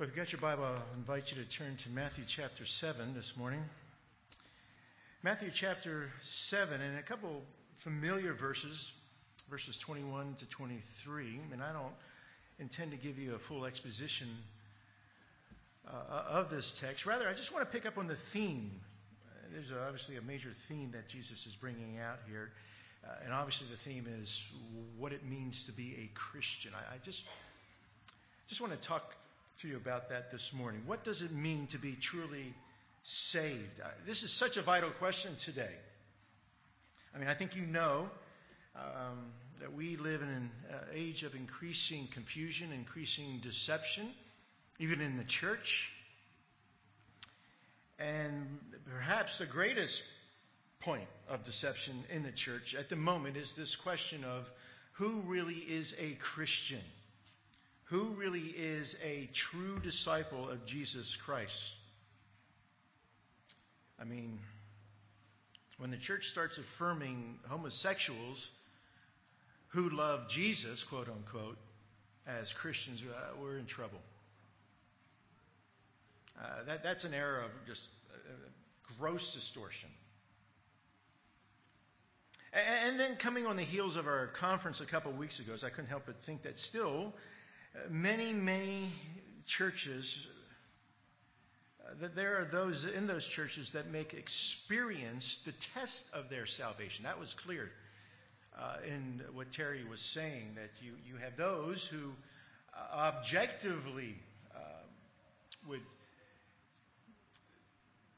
Well, if you've got your Bible, I invite you to turn to Matthew chapter 7 this morning. Matthew chapter 7, and a couple familiar verses, verses 21 to 23. And I don't intend to give you a full exposition uh, of this text. Rather, I just want to pick up on the theme. There's obviously a major theme that Jesus is bringing out here. Uh, and obviously, the theme is what it means to be a Christian. I, I just, just want to talk to you about that this morning. What does it mean to be truly saved? Uh, this is such a vital question today. I mean, I think you know um, that we live in an uh, age of increasing confusion, increasing deception, even in the church. And perhaps the greatest point of deception in the church at the moment is this question of who really is a Christian? Who really is a true disciple of Jesus Christ. I mean, when the church starts affirming homosexuals who love Jesus, quote unquote, as Christians, uh, we're in trouble. Uh, that, that's an era of just uh, gross distortion. And, and then coming on the heels of our conference a couple of weeks ago, I couldn't help but think that still many, many churches, uh, that there are those in those churches that make experience the test of their salvation. That was clear uh, in what Terry was saying, that you, you have those who uh, objectively uh, would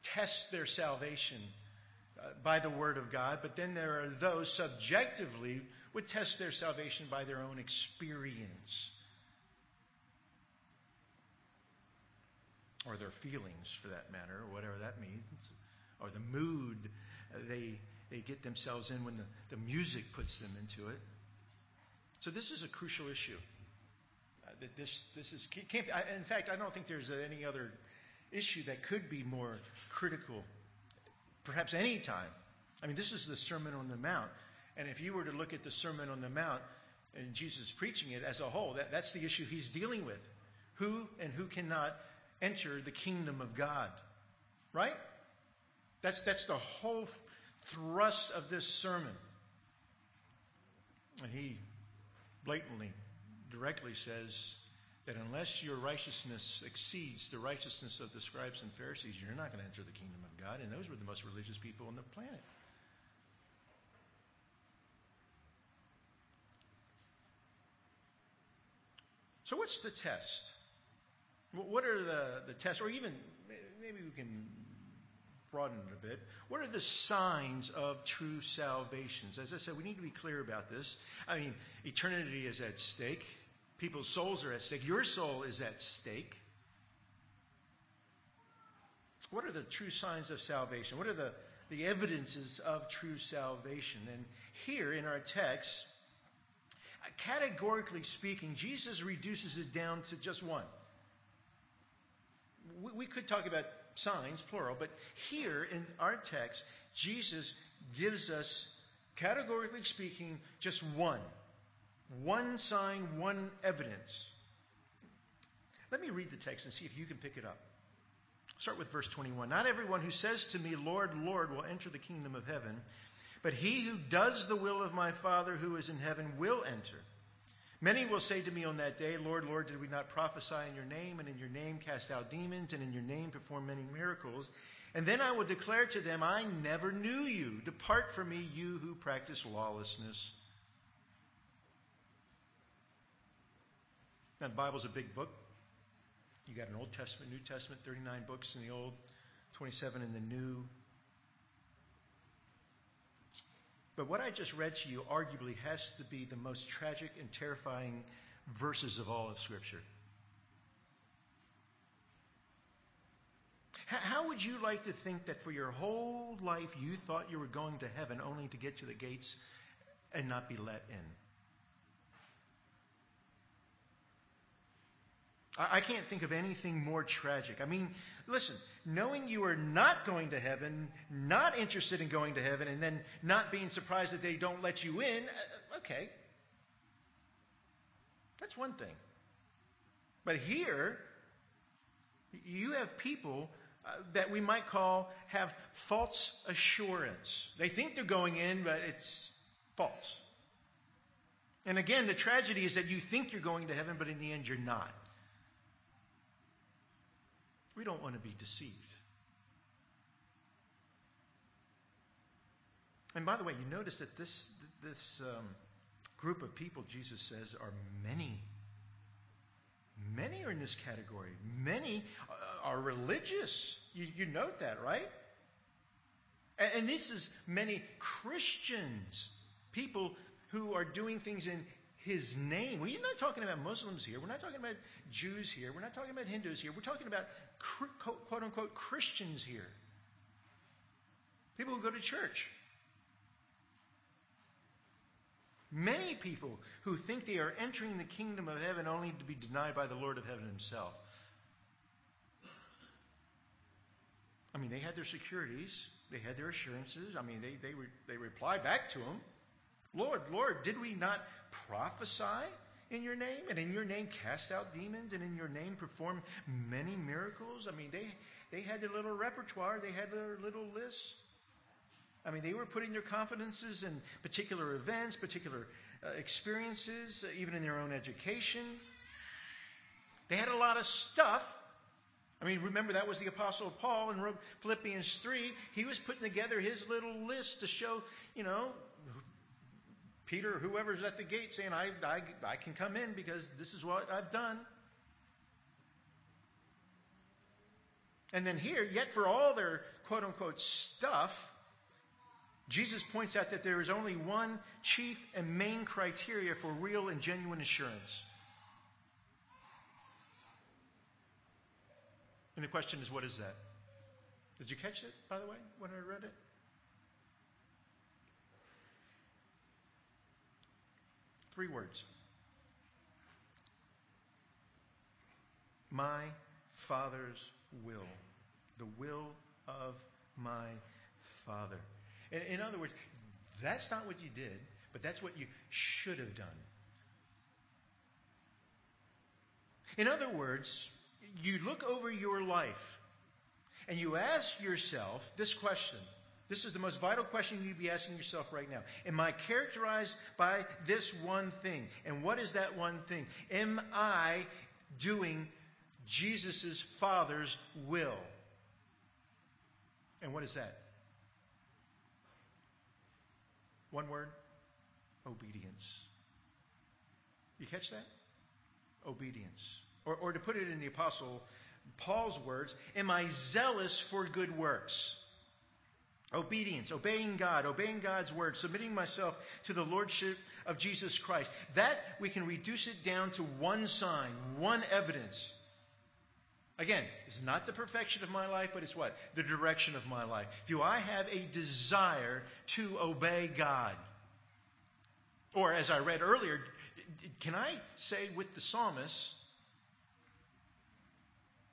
test their salvation uh, by the Word of God, but then there are those subjectively would test their salvation by their own experience. Or their feelings for that matter, or whatever that means, or the mood they, they get themselves in when the, the music puts them into it. So this is a crucial issue. Uh, that this, this is, can't I, in fact, I don't think there's any other issue that could be more critical, perhaps any time. I mean, this is the Sermon on the Mount. And if you were to look at the Sermon on the Mount and Jesus preaching it as a whole, that, that's the issue he's dealing with. Who and who cannot enter the kingdom of God. Right? That's, that's the whole thrust of this sermon. And he blatantly, directly says that unless your righteousness exceeds the righteousness of the scribes and Pharisees, you're not going to enter the kingdom of God. And those were the most religious people on the planet. So, what's the test? What are the, the tests, or even maybe we can broaden it a bit. What are the signs of true salvations? As I said, we need to be clear about this. I mean, eternity is at stake. People's souls are at stake. Your soul is at stake. What are the true signs of salvation? What are the, the evidences of true salvation? And here in our text, categorically speaking, Jesus reduces it down to just one we, we could talk about signs, plural, but here in our text, Jesus gives us, categorically speaking, just one. One sign, one evidence. Let me read the text and see if you can pick it up. Start with verse 21. Not everyone who says to me, Lord, Lord, will enter the kingdom of heaven, but he who does the will of my Father who is in heaven will enter. Many will say to me on that day, Lord, Lord, did we not prophesy in your name, and in your name cast out demons, and in your name perform many miracles? And then I will declare to them, I never knew you. Depart from me, you who practice lawlessness. Now, the Bible's a big book. You got an Old Testament, New Testament, 39 books in the Old, 27 in the New. But what I just read to you arguably has to be the most tragic and terrifying verses of all of Scripture. How would you like to think that for your whole life you thought you were going to heaven only to get to the gates and not be let in? I can't think of anything more tragic. I mean, listen, knowing you are not going to heaven, not interested in going to heaven, and then not being surprised that they don't let you in, uh, okay. That's one thing. But here, You have people uh, that we might call have false assurance. They think they're going in, but it's false. And again, the tragedy is that you think you're going to heaven, but in the end, you're not. We don't want to be deceived. And by the way, you notice that this, this um, group of people, Jesus says, are many. Many are in this category. Many uh, are religious. You, you note that, right? And, and this is many Christians, people who are doing things in his name. We're not talking about Muslims here. We're not talking about Jews here. We're not talking about Hindus here. We're talking about quote unquote Christians here. People who go to church. Many people who think they are entering the kingdom of heaven only to be denied by the Lord of heaven himself. I mean, they had their securities, they had their assurances. I mean, they, they, re, they reply back to him Lord, Lord, did we not prophesy in your name? And in your name cast out demons? And in your name perform many miracles? I mean, they, they had their little repertoire, they had their little lists. I mean, they were putting their confidences in particular events, particular uh, experiences, uh, even in their own education. They had a lot of stuff. I mean, remember that was the Apostle Paul in Philippians 3. He was putting together his little list to show, you know, Peter, whoever's at the gate saying, I, I, I can come in because this is what I've done. And then here, yet for all their quote unquote stuff, Jesus points out that there is only one chief and main criteria for real and genuine assurance. And the question is, what is that? Did you catch it, by the way, when I read it? Three words. My Father's will. The will of my Father. In, in other words, that's not what you did, but that's what you should have done. In other words, you look over your life and you ask yourself this question. This is the most vital question you need to be asking yourself right now. Am I characterized by this one thing? And what is that one thing? Am I doing Jesus' Father's will? And what is that? One word obedience. You catch that? Obedience. Or, or to put it in the Apostle Paul's words, am I zealous for good works? Obedience, obeying God, obeying God's word, submitting myself to the Lordship of Jesus Christ. That we can reduce it down to one sign, one evidence. Again, it's not the perfection of my life, but it's what? The direction of my life. Do I have a desire to obey God? Or, as I read earlier, can I say with the psalmist,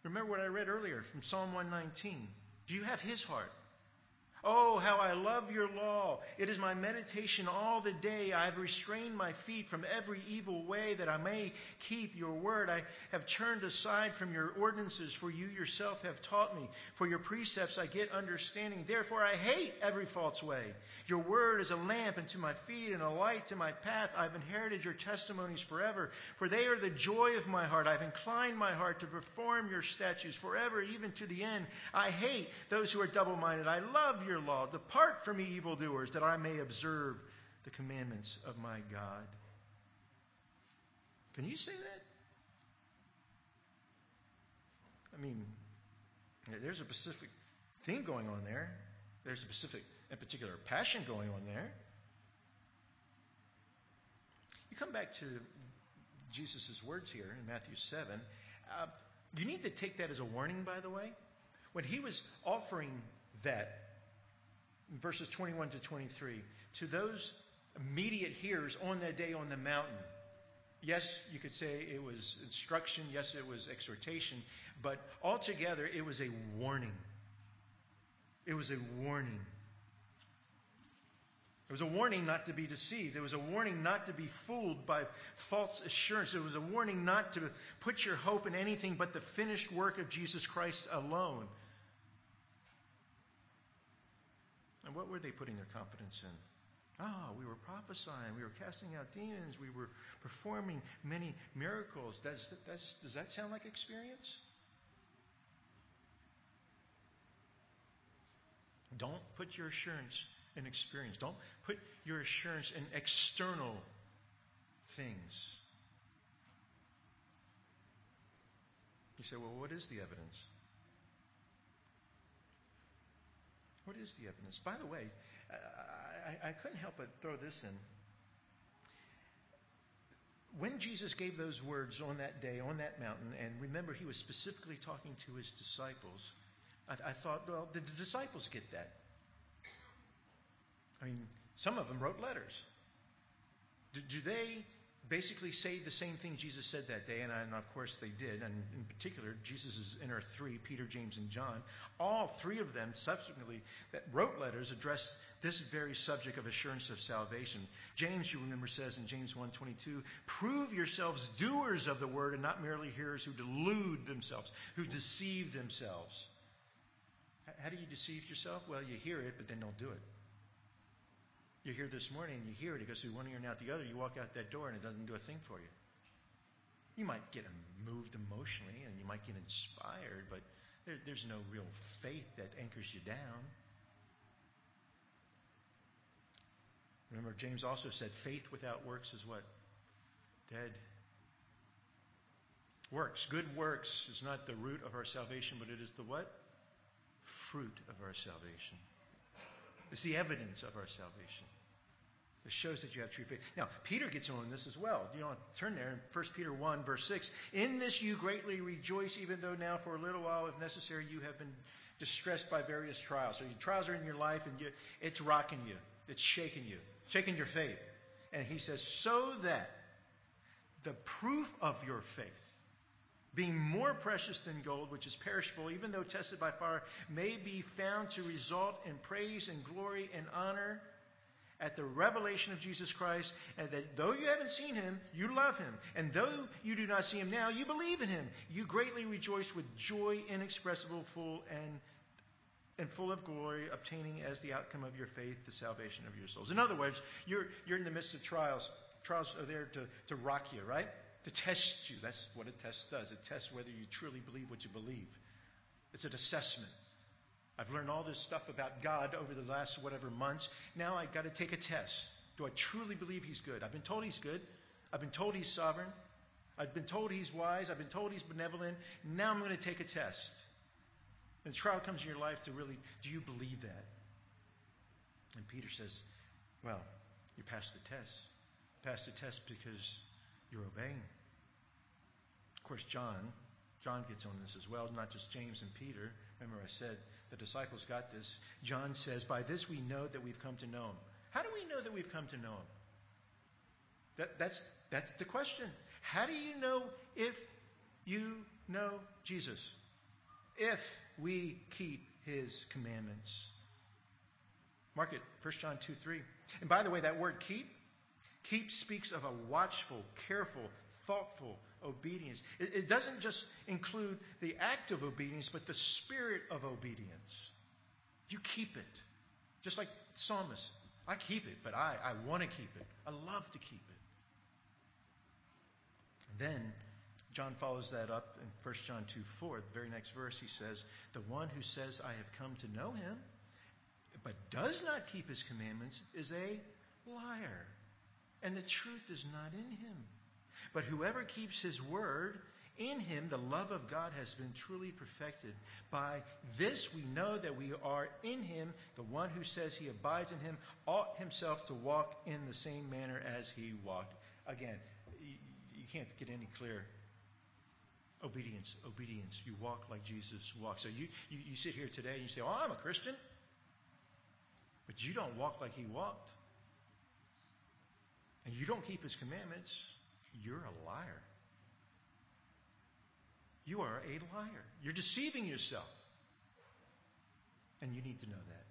remember what I read earlier from Psalm 119? Do you have his heart? Oh, how I love your law. It is my meditation all the day. I have restrained my feet from every evil way that I may keep your word. I have turned aside from your ordinances, for you yourself have taught me. For your precepts I get understanding. Therefore I hate every false way. Your word is a lamp unto my feet and a light to my path. I've inherited your testimonies forever, for they are the joy of my heart. I've inclined my heart to perform your statutes forever, even to the end. I hate those who are double minded. I love your law. Depart from me, evildoers, that I may observe the commandments of my God. Can you say that? I mean, there's a specific theme going on there. There's a specific and particular passion going on there. You come back to Jesus' words here in Matthew 7. Uh, you need to take that as a warning, by the way. When he was offering that verses 21 to 23. To those immediate hearers on that day on the mountain, yes, you could say it was instruction, yes, it was exhortation, but altogether it was a warning. It was a warning. It was a warning not to be deceived. It was a warning not to be fooled by false assurance. It was a warning not to put your hope in anything but the finished work of Jesus Christ alone. And what were they putting their confidence in? Ah, we were prophesying, we were casting out demons, we were performing many miracles. Does, does that sound like experience? Don't put your assurance in experience. Don't put your assurance in external things. You say, well, what is the evidence? What is the evidence? By the way, I, I, couldn't help but throw this in. When Jesus gave those words on that day, on that mountain, and remember, he was specifically talking to his disciples, I, I thought, well, did the disciples get that? I mean, some of them wrote letters. Do, do they basically say the same thing Jesus said that day, and, and, of course they did. And in particular, Jesus' inner three, Peter, James, and John, all three of them subsequently that wrote letters addressed this very subject of assurance of salvation. James, you remember, says in James 1.22, prove yourselves doers of the word and not merely hearers who delude themselves, who deceive themselves. How do you deceive yourself? Well, you hear it, but then don't do it. You're here this morning and you hear it. It goes through one ear and out the other. You walk out that door and it doesn't do a thing for you. You might get moved emotionally and you might get inspired, but there, there's no real faith that anchors you down. Remember, James also said faith without works is what? Dead. Works. Good works is not the root of our salvation, but it is the what? Fruit of our salvation. It's the evidence of our salvation. It shows that you have true faith. Now, Peter gets on this as well. You know, turn there in 1 Peter 1, verse 6. In this you greatly rejoice, even though now for a little while, if necessary, you have been distressed by various trials. So your trials are in your life and you, it's rocking you. It's shaking you. Shaking your faith. And he says, so that the proof of your faith, being more precious than gold, which is perishable, even though tested by fire, may be found to result in praise and glory and honor at the revelation of Jesus Christ, and that though you haven't seen him, you love him. And though you do not see him now, you believe in him. You greatly rejoice with joy inexpressible, full and and full of glory, obtaining as the outcome of your faith the salvation of your souls. In other words, you're, you're in the midst of trials. Trials are there to, to rock you, right? To test you. That's what a test does. It tests whether you truly believe what you believe. It's an assessment. I've learned all this stuff about God over the last whatever months. Now I've got to take a test. Do I truly believe He's good? I've been told He's good. I've been told He's sovereign. I've been told He's wise. I've been told He's benevolent. Now I'm going to take a test. And the trial comes in your life to really, do you believe that? And Peter says, well, you passed the test. You passed the test because you're obeying. Of course, John, John gets on this as well, not just James and Peter. Remember, I said the disciples got this. John says, By this we know that we've come to know him. How do we know that we've come to know him? That, that's, that's the question. How do you know if you know Jesus? If we keep his commandments. Mark it, 1 John 2 3. And by the way, that word keep Keep speaks of a watchful, careful, thoughtful obedience. It, it, doesn't just include the act of obedience, but the spirit of obedience. You keep it. Just like psalmist. I keep it, but I, I want to keep it. I love to keep it. And then John follows that up in 1 John 2 4, the very next verse, he says, The one who says, I have come to know him, but does not keep his commandments, is a liar and the truth is not in him. But whoever keeps his word, in him the love of God has been truly perfected. By this we know that we are in him. The one who says he abides in him ought himself to walk in the same manner as he walked. Again, you can't get any clearer. Obedience, obedience. You walk like Jesus walked. So you, you, you sit here today and you say, Oh, I'm a Christian. But you don't walk like he walked and you don't keep his commandments, you're a liar. You are a liar. You're deceiving yourself. And you need to know that.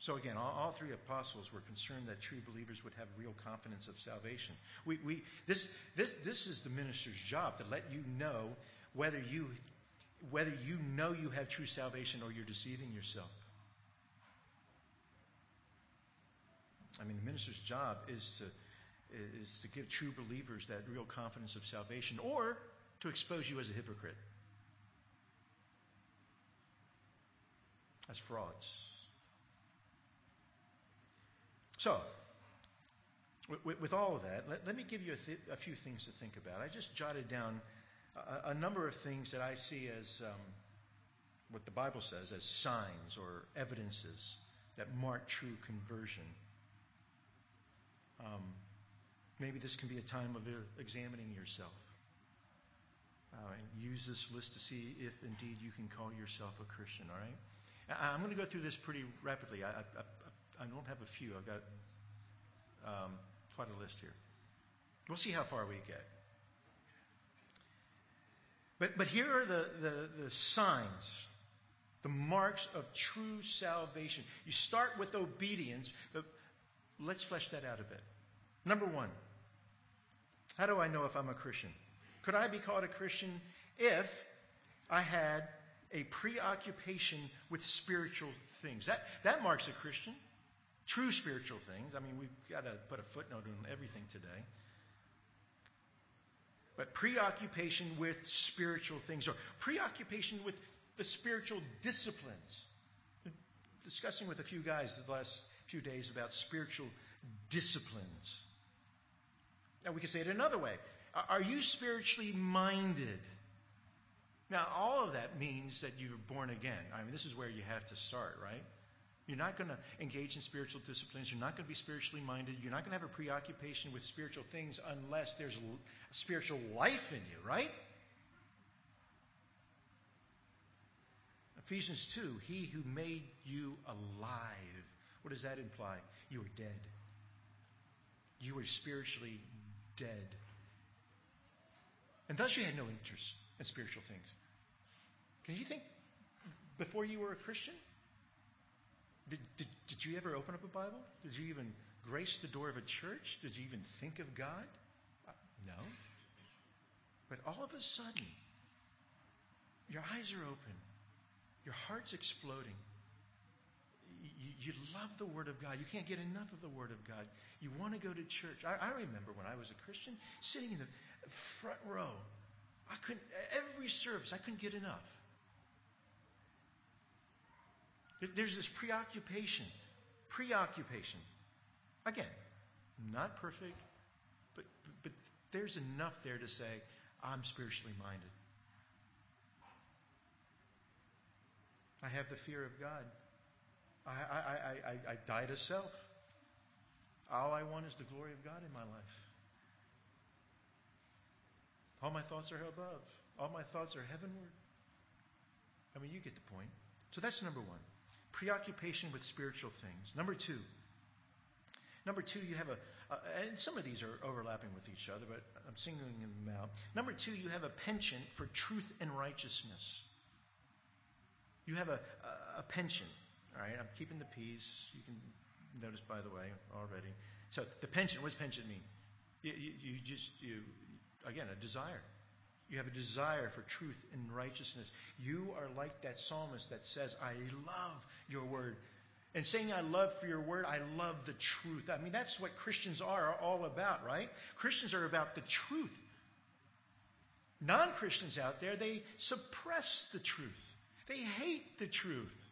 So again, all, all, three apostles were concerned that true believers would have real confidence of salvation. We, we, this, this, this is the minister's job to let you know whether you, whether you know you have true salvation or you're deceiving yourself. I mean, the minister's job is to, is to give true believers that real confidence of salvation or to expose you as a hypocrite, as frauds. So, with, with all of that, let, let, me give you a, th- a, few things to think about. I just jotted down a, a number of things that I see as um, what the Bible says as signs or evidences that mark true conversion. Um, maybe this can be a time of examining yourself. Uh, and use this list to see if indeed you can call yourself a Christian, all right? I'm going to go through this pretty rapidly. I, I, I don't have a few. I've got um, quite a list here. We'll see how far we get. But, but here are the, the, the signs, the marks of true salvation. You start with obedience, but let's flesh that out a bit. Number one, how do I know if I'm a Christian? Could I be called a Christian if I had a preoccupation with spiritual things? That, that marks a Christian true spiritual things. I mean, we've got to put a footnote on everything today. But preoccupation with spiritual things, or preoccupation with the spiritual disciplines. Discussing with a few guys the last few days about spiritual disciplines. Now, we could say it another way. Are you spiritually minded? Now, all of that means that you're born again. I mean, this is where you have to start, right? You're not going to engage in spiritual disciplines. You're not going to be spiritually minded. You're not going to have a preoccupation with spiritual things unless there's a spiritual life in you, right? Ephesians 2 He who made you alive. What does that imply? You were dead. You were spiritually dead. And thus you had no interest in spiritual things. Can you think before you were a Christian? Did, did, did you ever open up a Bible? Did you even grace the door of a church? Did you even think of God? Uh, no. But all of a sudden, your eyes are open, your heart's exploding. You, love the Word of God. You can't get enough of the Word of God. You want to go to church. I, I remember when I was a Christian, sitting in the front row. I couldn't, every service, I couldn't get enough. There's this preoccupation. Preoccupation. Again, not perfect, but, but there's enough there to say, I'm spiritually minded. I have the fear of God. I, I, I, I, I die to self. All I want is the glory of God in my life. All my thoughts are above. All my thoughts are heavenward. I mean, you get the point. So that's number one preoccupation with spiritual things. Number two, number two, you have a, uh, and some of these are overlapping with each other, but I'm singling them out. Number two, you have a penchant for truth and righteousness. You have a, a, a penchant. All right, I'm keeping the peace. You can notice, by the way, already. So the penchant. What does mean? You, you, you just you again a desire. You have a desire for truth and righteousness. You are like that psalmist that says, I love your word. And saying I love for your word, I love the truth. I mean, that's what Christians are all about, right? Christians are about the truth. Non Christians out there, they suppress the truth, they hate the truth.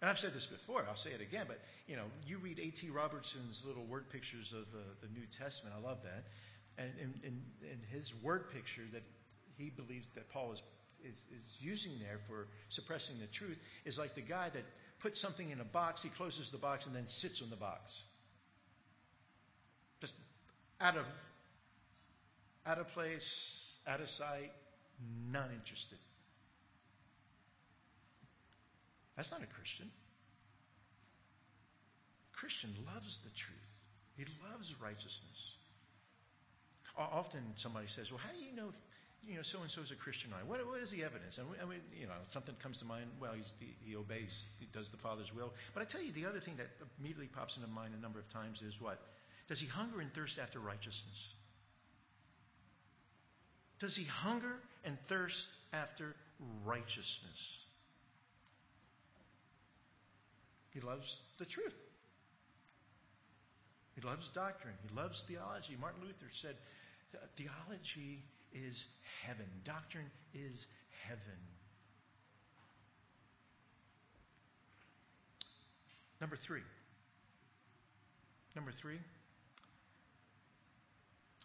And I've said this before, I'll say it again, but you know, you read A.T. Robertson's little word pictures of the, the New Testament, I love that and in, his word picture that he believes that Paul is, is, is using there for suppressing the truth is like the guy that puts something in a box, he closes the box and then sits on the box. Just out of out of place, out of sight, not interested. That's not a Christian. A Christian loves the truth. He loves righteousness. Often somebody says, Well, how do you know you know, so and so is a Christian. Right? What, what is the evidence? And we, you know, something comes to mind. Well, he, he obeys, he does the Father's will. But I tell you, the other thing that immediately pops into mind a number of times is what? Does he hunger and thirst after righteousness? Does he hunger and thirst after righteousness? He loves the truth. He loves doctrine. He loves theology. Martin Luther said, Theology is heaven, doctrine is heaven. Number three. Number three.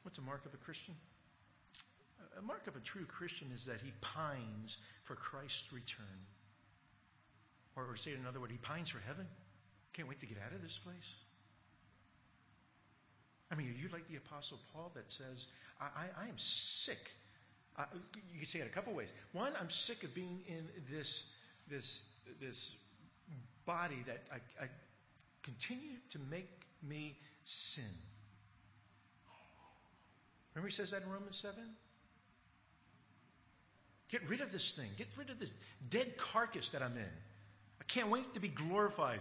What's a mark of a Christian? A mark of a true Christian is that he pines for Christ's return. Or, or say it another word, he pines for heaven. Can't wait to get out of this place. I mean, are you like the Apostle Paul that says, I, I, I am sick? Uh, you can say it a couple ways. One, I'm sick of being in this, this, this body that I, I continue to make me sin. Remember he says that in Romans 7? Get rid of this thing. Get rid of this dead carcass that I'm in. I can't wait to be glorified,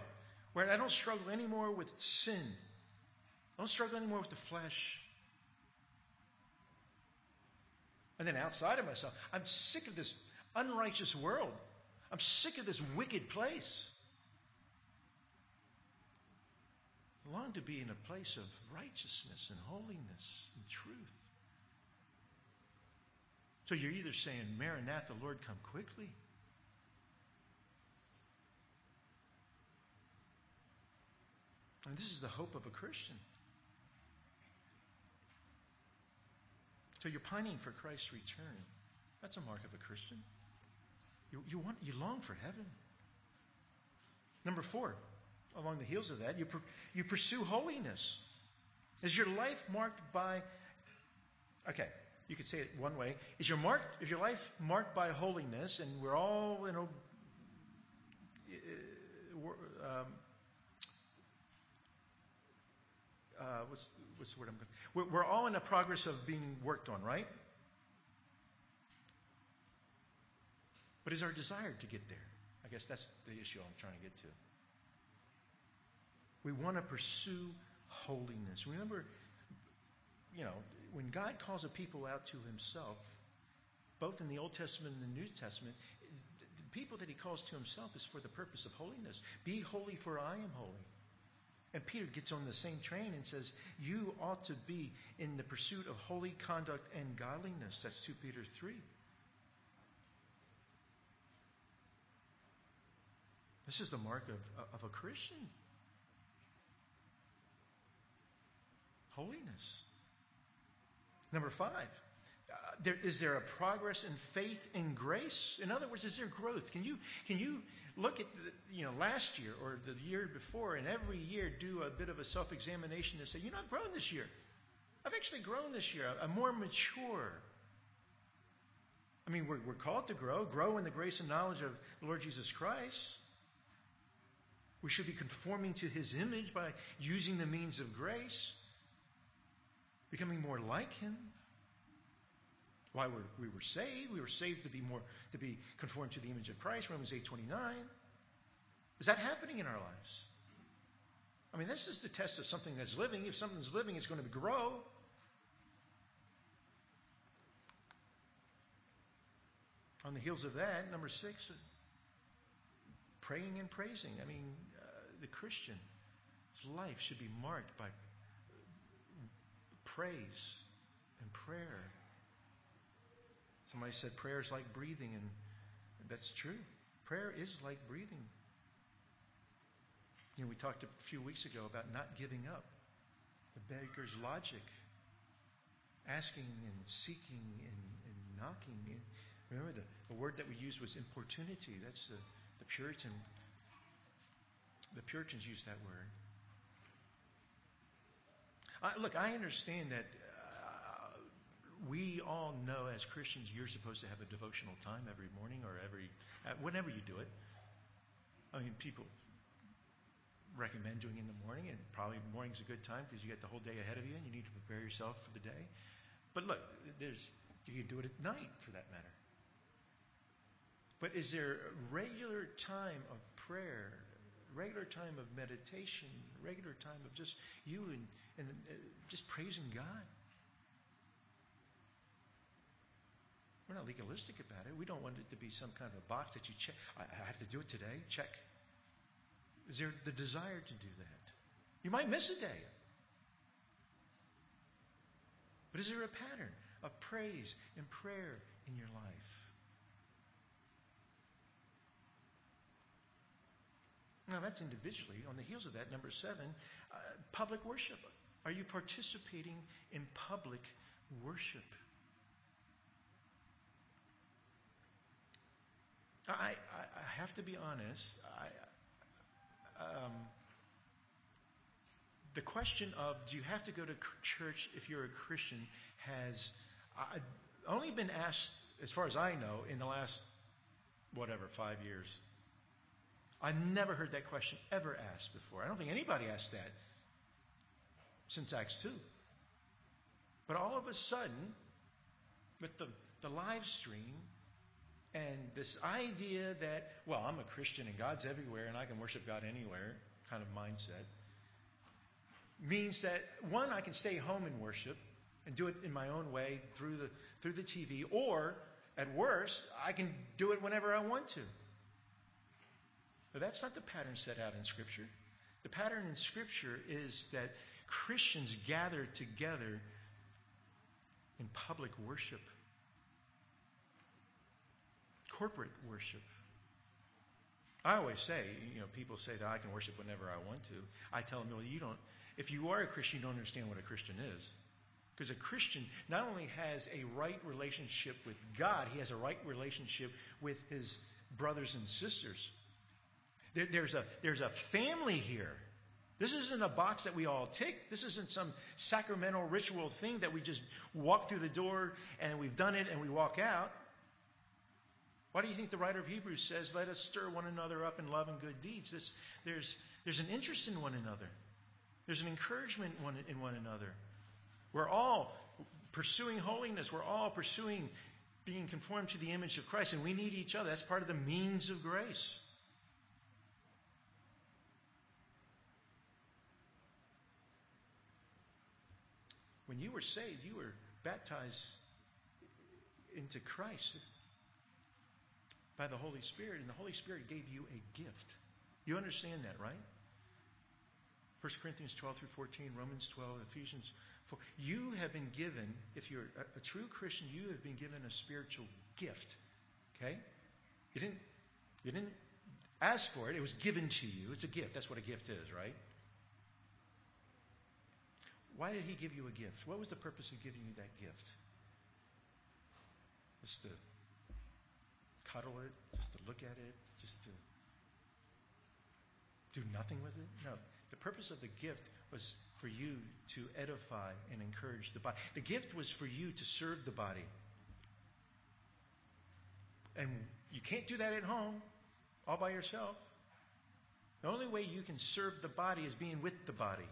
where I don't struggle anymore with sin. I don't struggle anymore with the flesh. And then outside of myself, I'm sick of this unrighteous world. I'm sick of this wicked place. I long to be in a place of righteousness and holiness and truth. So you're either saying, Maranatha, Lord, come quickly. And this is the hope of a Christian. So you're pining for Christ's return. That's a mark of a Christian. You, you, want, you long for heaven. Number four, along the heels of that, you, you pursue holiness. Is your life marked by, okay, you could say it one way. Is your, mark, is your life marked by holiness, and we're all, you know, um, uh, what's, what's the word I'm going we're, we're all in the progress of being worked on, right? But is our desire to get there? I guess that's the issue I'm trying to get to. We want to pursue holiness. Remember, you know, when God calls a people out to himself, both in the Old Testament and the New Testament, the people that he calls to himself is for the purpose of holiness. Be holy, for I am holy. And Peter gets on the same train and says, You ought to be in the pursuit of holy conduct and godliness. That's 2 Peter 3. This is the mark of, of a Christian. Holiness. Number five, uh, there, is there a progress in faith and grace? In other words, is there growth? Can you, can you look at the, you know, last year or the year before and every year do a bit of a self-examination and say, you know, I've grown this year. I've actually grown this year. I'm more mature. I mean, we're, we're called to grow, grow in the grace and knowledge of the Lord Jesus Christ. We should be conforming to his image by using the means of grace, becoming more like him. Why were we were saved? We were saved to be more to be conformed to the image of Christ, Romans 8:29. Is that happening in our lives? I mean, this is the test of something that's living. If something's living, it's going to grow. On the heels of that, number six, praying and praising. I mean, uh, the Christian's life should be marked by praise and prayer Somebody said prayer is like breathing, and that's true. Prayer is like breathing. You know, we talked a few weeks ago about not giving up. The beggar's logic, asking and seeking and, and knocking. And remember, the, the word that we used was importunity. That's the, the Puritan. The Puritans used that word. I, look, I understand that we all know as Christians you're supposed to have a devotional time every morning or every, uh, whenever you do it. I mean, people recommend doing it in the morning, and probably morning's a good time because you get the whole day ahead of you and you need to prepare yourself for the day. But look, there's You can do it at night, for that matter. But is there a regular time of prayer, regular time of meditation, regular time of just you and, and uh, just praising God? We're not legalistic about it. We don't want it to be some kind of a box that you check. I, have to do it today. Check. Is there the desire to do that? You might miss a day. But is there a pattern of praise and prayer in your life? Now, that's individually. On the heels of that, number seven, uh, public worship. Are you participating in public worship? I, I, have to be honest. I, um, the question of do you have to go to church if you're a Christian has uh, only been asked, as far as I know, in the last, whatever, five years. I've never heard that question ever asked before. I don't think anybody asked that since Acts 2. But all of a sudden, with the, the live stream and this idea that, well, I'm a Christian and God's everywhere and I can worship God anywhere kind of mindset, means that one, I can stay home and worship and do it in my own way through the through the TV, or at worst, I can do it whenever I want to. But that's not the pattern set out in Scripture. The pattern in Scripture is that Christians gather together in public worship, corporate worship. I always say, you know, people say that I can worship whenever I want to. I tell them, well, you don't. If you are a Christian, you don't understand what a Christian is. Because a Christian not only has a right relationship with God, he has a right relationship with his brothers and sisters. There, there's, a, there's a family here. This isn't a box that we all take. This isn't some sacramental ritual thing that we just walk through the door and we've done it and we walk out. Why do you think the writer of Hebrews says, let us stir one another up in love and good deeds? This, there's, there's an interest in one another. There's an encouragement one, in one another. We're all pursuing holiness. We're all pursuing being conformed to the image of Christ, and we need each other. That's part of the means of grace. When you were saved, you were baptized into Christ by the Holy Spirit, and the Holy Spirit gave you a gift. You understand that, right? 1 Corinthians 12 through 14, Romans 12, Ephesians 4. You have been given, if you're a, a true Christian, you have been given a spiritual gift. Okay? You didn't, you didn't ask for it, it was given to you. It's a gift. That's what a gift is, right? Why did he give you a gift? What was the purpose of giving you that gift? Just to cuddle it, just to look at it, just to do nothing with it? No. The purpose of the gift was for you to edify and encourage the body. The gift was for you to serve the body. And you can't do that at home all by yourself. The only way you can serve the body is being with the body.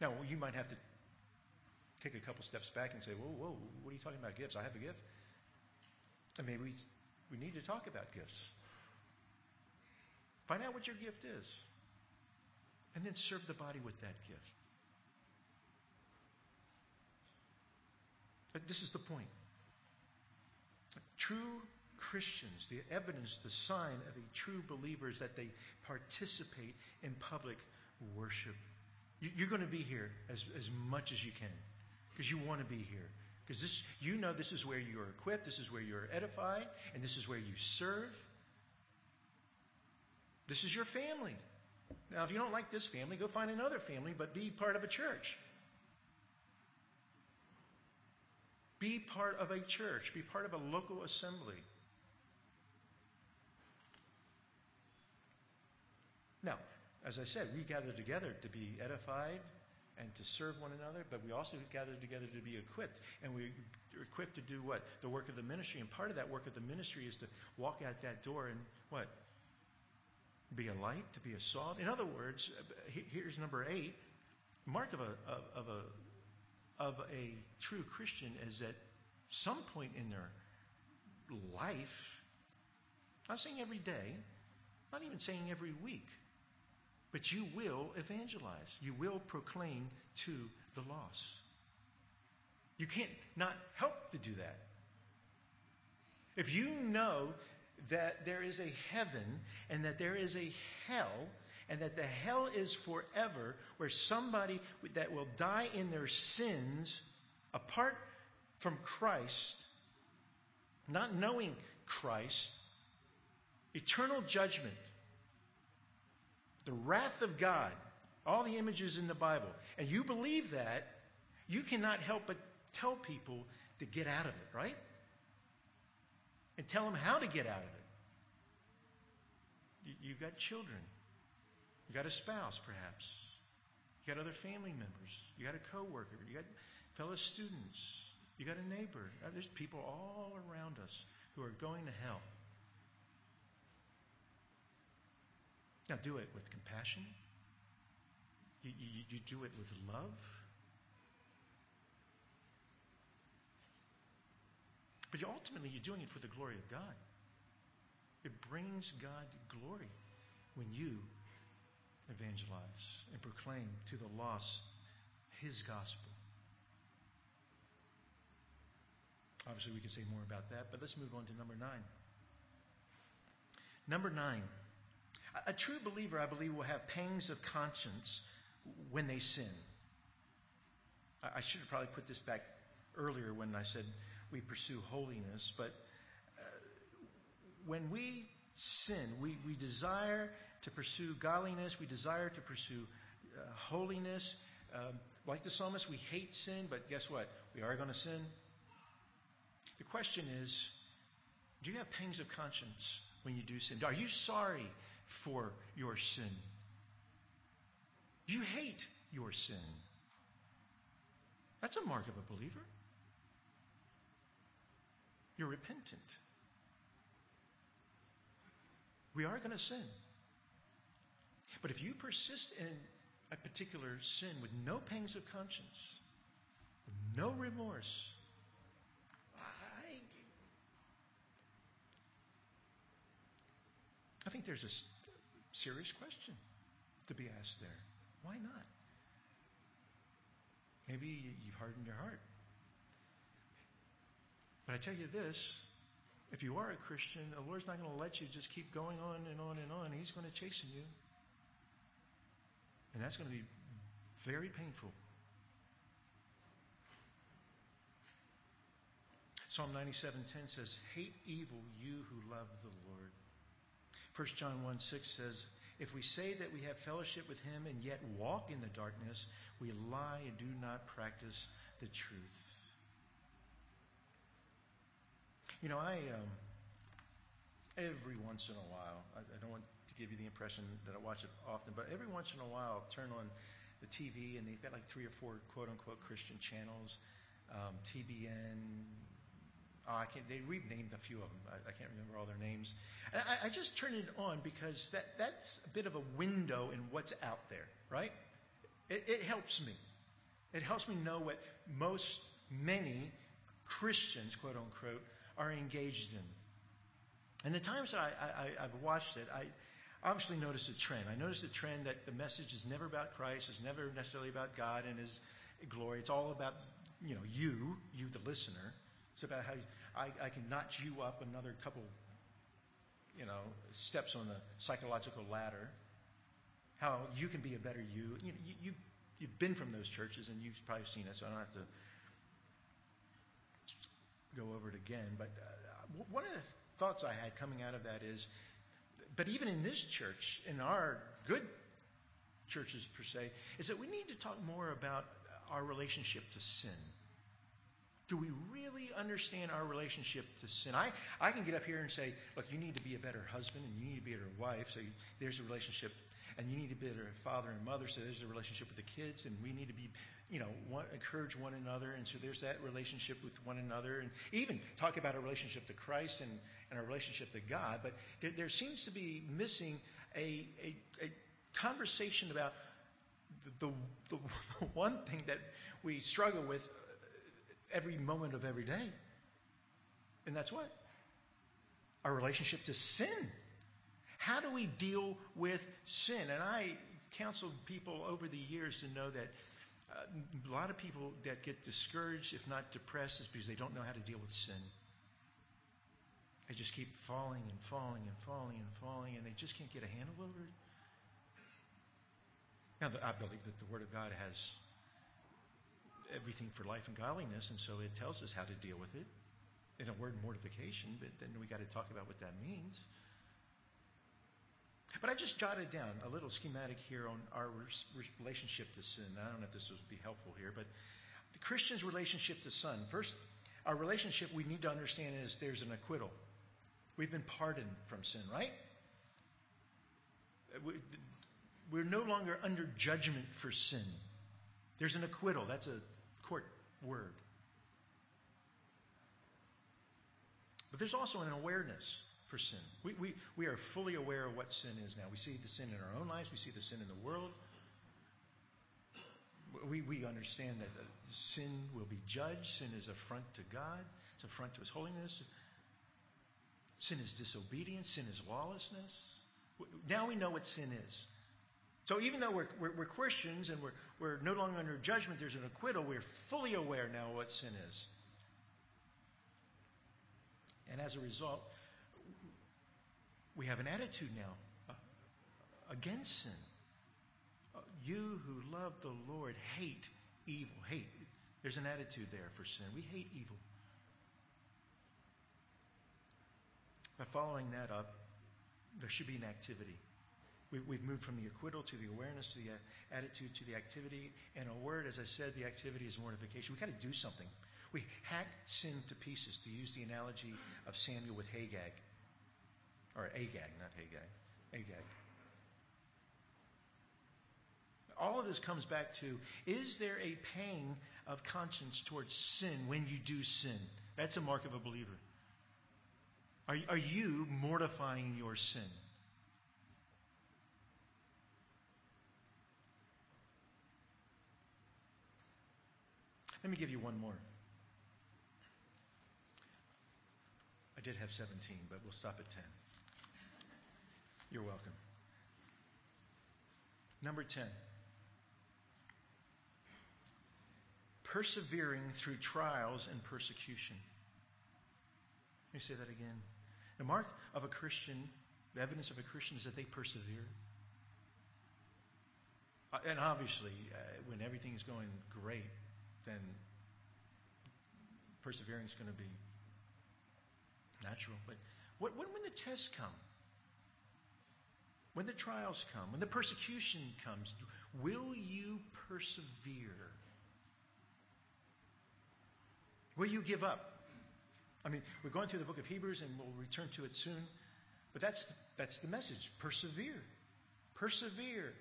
Now, you might have to take a couple steps back and say, whoa, whoa, what are you talking about gifts? I have a gift. And maybe we, we need to talk about gifts. Find out what your gift is. And then serve the body with that gift. But this is the point. True Christians, the evidence, the sign of a true believer is that they participate in public worship. You're going to be here as, as much as you can because you want to be here. Because this, you know this is where you are equipped, this is where you are edified, and this is where you serve. This is your family. Now, if you don't like this family, go find another family, but be part of a church. Be part of a church. Be part of a local assembly. Now, as I said, we gather together to be edified and to serve one another, but we also gather together to be equipped. And we're equipped to do what? The work of the ministry. And part of that work of the ministry is to walk out that door and what? Be a light, to be a salt. In other words, here's number eight. Mark of a, of a, of a true Christian is that some point in their life, not saying every day, not even saying every week, but you will evangelize. You will proclaim to the lost. You can't not help to do that. If you know that there is a heaven and that there is a hell, and that the hell is forever, where somebody that will die in their sins apart from Christ, not knowing Christ, eternal judgment, the wrath of God, all the images in the Bible, and you believe that, you cannot help but tell people to get out of it, right? And tell them how to get out of it. You've got children. You've got a spouse, perhaps. You got other family members. You got a coworker. You got fellow students. You got a neighbor. Uh, there's people all around us who are going to hell. Now, do it with compassion. You, you, you do it with love. But ultimately, you're doing it for the glory of God. It brings God glory when you evangelize and proclaim to the lost His gospel. Obviously, we can say more about that, but let's move on to number nine. Number nine. A true believer, I believe, will have pangs of conscience when they sin. I should have probably put this back earlier when I said we pursue holiness, but uh, when we sin, we, we desire to pursue godliness, we desire to pursue uh, holiness. Um, like the psalmist, we hate sin, but guess what? We are going to sin. The question is do you have pangs of conscience when you do sin? Are you sorry for your sin? You hate your sin? That's a mark of a believer. You're repentant. We are going to sin. But if you persist in a particular sin with no pangs of conscience, no remorse, I, I think there's a serious question to be asked there. Why not? Maybe you've hardened your heart. But I tell you this if you are a Christian, the Lord's not going to let you just keep going on and on and on. He's going to chasten you. And that's going to be very painful. Psalm 97:10 says, "Hate evil, you who love the Lord." 1 John 1 6 says, If we say that we have fellowship with him and yet walk in the darkness, we lie and do not practice the truth. You know, I um, every once in a while, I, I, don't want to give you the impression that I watch it often, but every once in a while, I'll turn on the TV and they've got like three or four quote unquote Christian channels, um, TBN. Oh, can't, they renamed a few of them. I, I can't remember all their names. And I, I just turn it on because that, that's a bit of a window in what's out there, right? It, it helps me. It helps me know what most, many Christians, quote unquote, are engaged in. And the times that I, have watched it, I obviously noticed a trend. I noticed a trend that the message is never about Christ, it's never necessarily about God and His glory. It's all about, you know, you, you the listener. It's about how I, I can notch you up another couple, you know, steps on the psychological ladder. How you can be a better you. you, you you've, you've been from those churches and you've probably seen it, so I don't have to go over it again. But uh, one of the thoughts I had coming out of that is, but even in this church, in our good churches per se, is that we need to talk more about our relationship to sin. Do we really understand our relationship to sin? I, I can get up here and say, look, you need to be a better husband and you need to be a better wife. So you, there's a relationship. And you need to be a better father and mother. So there's a relationship with the kids. And we need to be you know, one, encourage one another. And so there's that relationship with one another. And even talk about our relationship to Christ and, and our relationship to God. But there, there seems to be missing a, a, a conversation about the, the, the one thing that we struggle with every moment of every day And that's what? Our relationship to sin. How do we deal with sin? And I counseled people over the years to know that uh, a lot of people that get discouraged, if not depressed, is because they don't know how to deal with sin. They just keep falling and falling and falling and falling, and they just can't get a handle over it. Now, I believe that the Word of God has everything for life and godliness, and so it tells us how to deal with it in a word mortification, but then we got to talk about what that means. But I just jotted down a little schematic here on our relationship to sin. I don't know if this would be helpful here, but the Christian's relationship to sin. First, our relationship we need to understand is there's an acquittal. We've been pardoned from sin, right? We're no longer under judgment for sin. There's an acquittal. That's a court word. But there's also an awareness for sin. We, we, we are fully aware of what sin is now. We see the sin in our own lives, we see the sin in the world. We, we understand that uh, sin will be judged. Sin is affront to God, it's affront to His holiness. Sin is disobedience, sin is lawlessness. Now we know what sin is. So even though we're, we're, we're Christians and we're, we're no longer under judgment, there's an acquittal, we're fully aware now what sin is. And as a result, we have an attitude now uh, against sin. Uh, you who love the Lord hate evil. Hate. There's an attitude there for sin. We hate evil. By following that up, there should be an activity. We, have moved from the acquittal to the awareness to the uh, attitude to the activity. And a word, as I said, the activity is mortification. We've got to do something. We hack sin to pieces, to use the analogy of Samuel with Hagag. Or Agag, not Hagag. Agag. All of this comes back to is there a pang of conscience towards sin when you do sin? That's a mark of a believer. Are, are you mortifying your sin? Let me give you one more. I did have 17, but we'll stop at 10. You're welcome. Number 10. Persevering through trials and persecution. Let me say that again. The mark of a Christian, the evidence of a Christian is that they persevere. Uh, and obviously, uh, when everything is going great, then persevering is going to be natural. But when, when the tests come, when the trials come, when the persecution comes, will you persevere? Will you give up? I mean, we're going through the book of Hebrews and we'll return to it soon. But that's the, that's the message. Persevere. Persevere.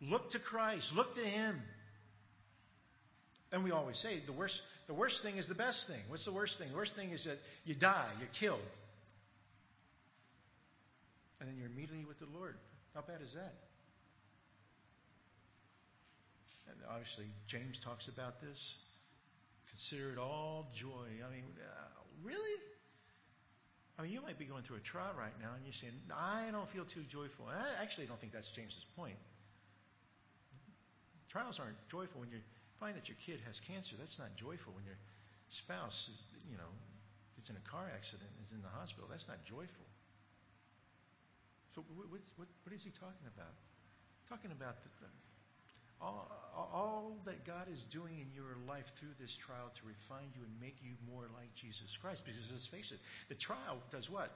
Look to Christ. Look to Him. And we always say the worst, the worst thing is the best thing. What's the worst thing? The worst thing is that you die, you're killed. And then you're immediately with the Lord. How bad is that? And obviously, James talks about this. Consider it all joy. I mean, uh, really? I mean, you might be going through a trial right now and you're saying, I don't feel too joyful. And I actually don't think that's James's point. Trials aren't joyful when you find that your kid has cancer. That's not joyful when your spouse, is, you know, gets in a car accident and is in the hospital. That's not joyful. So what, what, what is he talking about? Talking about the, all, all that God is doing in your life through this trial to refine you and make you more like Jesus Christ. Because let's face it, the trial does what?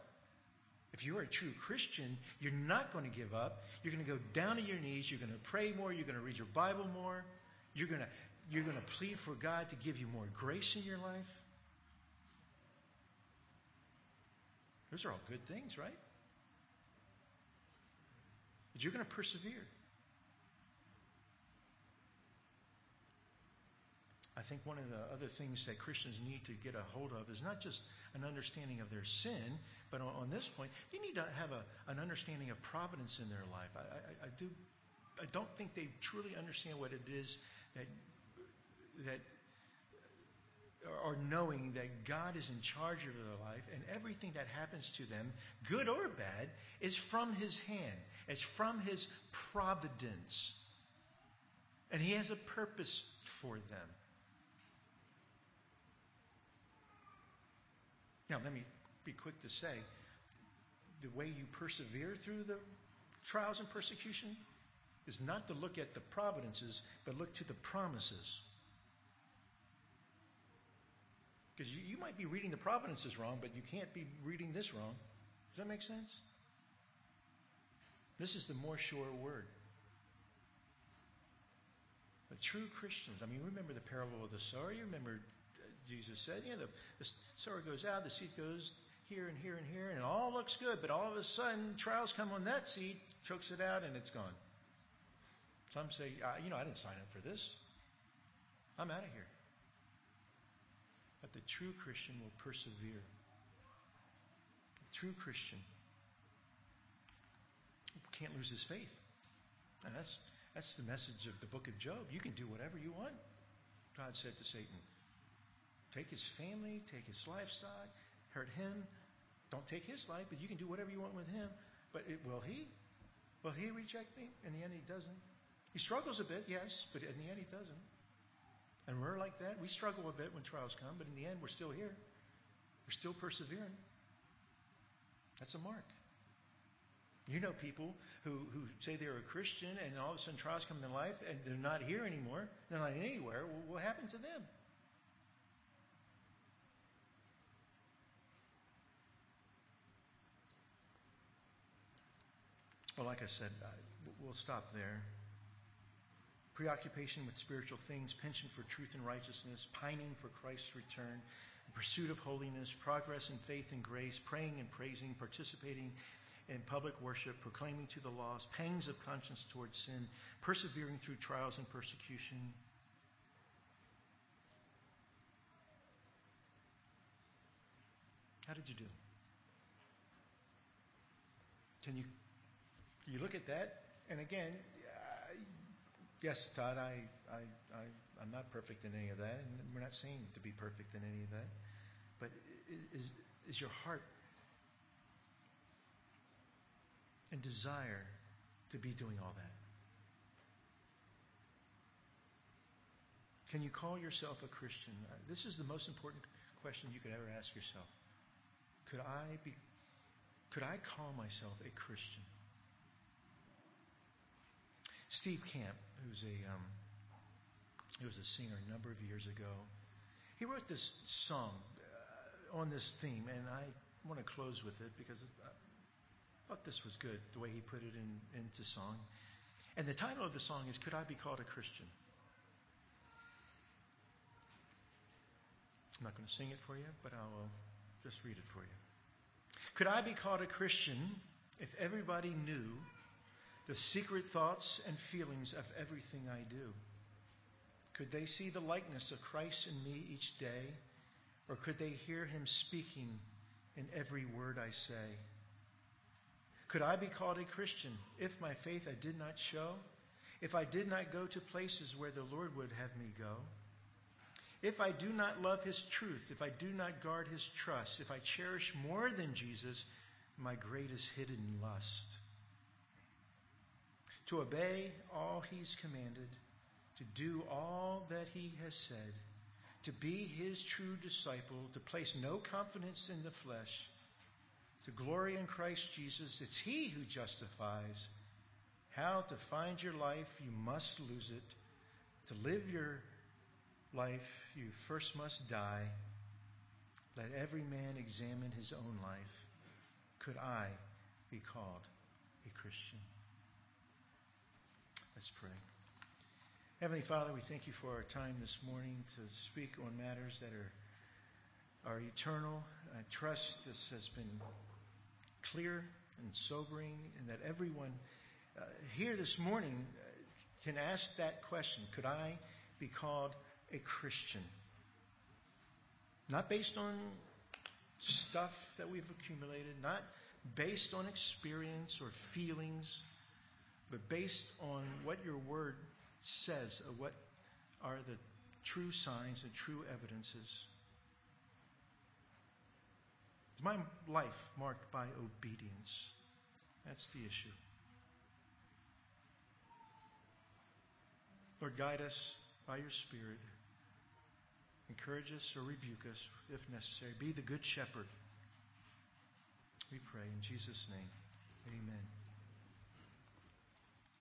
If you're a true Christian, you're not going to give up. You're going to go down to your knees. You're going to pray more. You're going to read your Bible more. You're going to, you're going to plead for God to give you more grace in your life. Those are all good things, right? But you're going to persevere. I think one of the other things that Christians need to get a hold of is not just an understanding of their sin, but on, on this point, they need to have a, an understanding of providence in their life. I, I, I, do, I don't think they truly understand what it is that that or knowing that God is in charge of their life and everything that happens to them, good or bad, is from His hand. It's from His providence. And He has a purpose for them. Now, let me be quick to say the way you persevere through the trials and persecution is not to look at the providences, but look to the promises. Because you, you might be reading the providences wrong, but you can't be reading this wrong. Does that make sense? This is the more sure word. But true Christians, I mean, remember the parable of the sower? You remember uh, Jesus said, you know, the, the sower goes out, the seed goes here and here and here, and it all looks good, but all of a sudden, trials come on that seed, chokes it out, and it's gone. Some say, you know, I didn't sign up for this. I'm out of here. But the true Christian will persevere. The true Christian can't lose his faith. And that's, that's the message of the book of Job. You can do whatever you want, God said to Satan. Take his family, take his livestock, hurt him. Don't take his life, but you can do whatever you want with him. But it, will he? Will he reject me? In the end, he doesn't. He struggles a bit, yes, but in the end, he doesn't. And we're like that. We struggle a bit when trials come, but in the end, we're still here. We're still persevering. That's a mark. You know people who, who say they're a Christian and all of a sudden trials come in life and they're not here anymore, they're not anywhere. Well, what happened to them? Well, like I said, we'll stop there preoccupation with spiritual things, penchant for truth and righteousness, pining for Christ's return, pursuit of holiness, progress in faith and grace, praying and praising, participating in public worship, proclaiming to the lost, pangs of conscience towards sin, persevering through trials and persecution. How did you do? Can you you look at that? And again, yes, Todd, I, I, I, I'm not perfect in any of that, and we're not saying to be perfect in any of that. But is, is your heart and desire to be doing all that? Can you call yourself a Christian? Uh, this is the most important question you could ever ask yourself. Could I be could I call myself a Christian? Steve Camp, who's a um, he was a singer a number of years ago, he wrote this song uh, on this theme, and I want to close with it because I thought this was good the way he put it in, into song. And the title of the song is "Could I Be Called a Christian?" I'm not going to sing it for you, but I will just read it for you. Could I be called a Christian if everybody knew the secret thoughts and feelings of everything I do? Could they see the likeness of Christ in me each day, or could they hear him speaking in every word I say? Could I be called a Christian if my faith I did not show? If I did not go to places where the Lord would have me go? If I do not love his truth, if I do not guard his trust, if I cherish more than Jesus my greatest hidden lust? To obey all he's commanded, to do all that he has said, to be his true disciple, to place no confidence in the flesh, to glory in Christ Jesus. It's he who justifies. How to find your life, you must lose it. To live your life, you first must die. Let every man examine his own life. Could I be called a Christian? Let's pray. Heavenly Father, we thank you for our time this morning to speak on matters that are, are eternal. I trust this has been clear and sobering, and that everyone uh, here this morning uh, can ask that question Could I be called a Christian? Not based on stuff that we've accumulated, not based on experience or feelings but based on what your word says of what are the true signs and true evidences Is my life marked by obedience? That's the issue. Lord, guide us by your Spirit. Encourage us or rebuke us if necessary. Be the good shepherd. We pray in Jesus' name. Amen.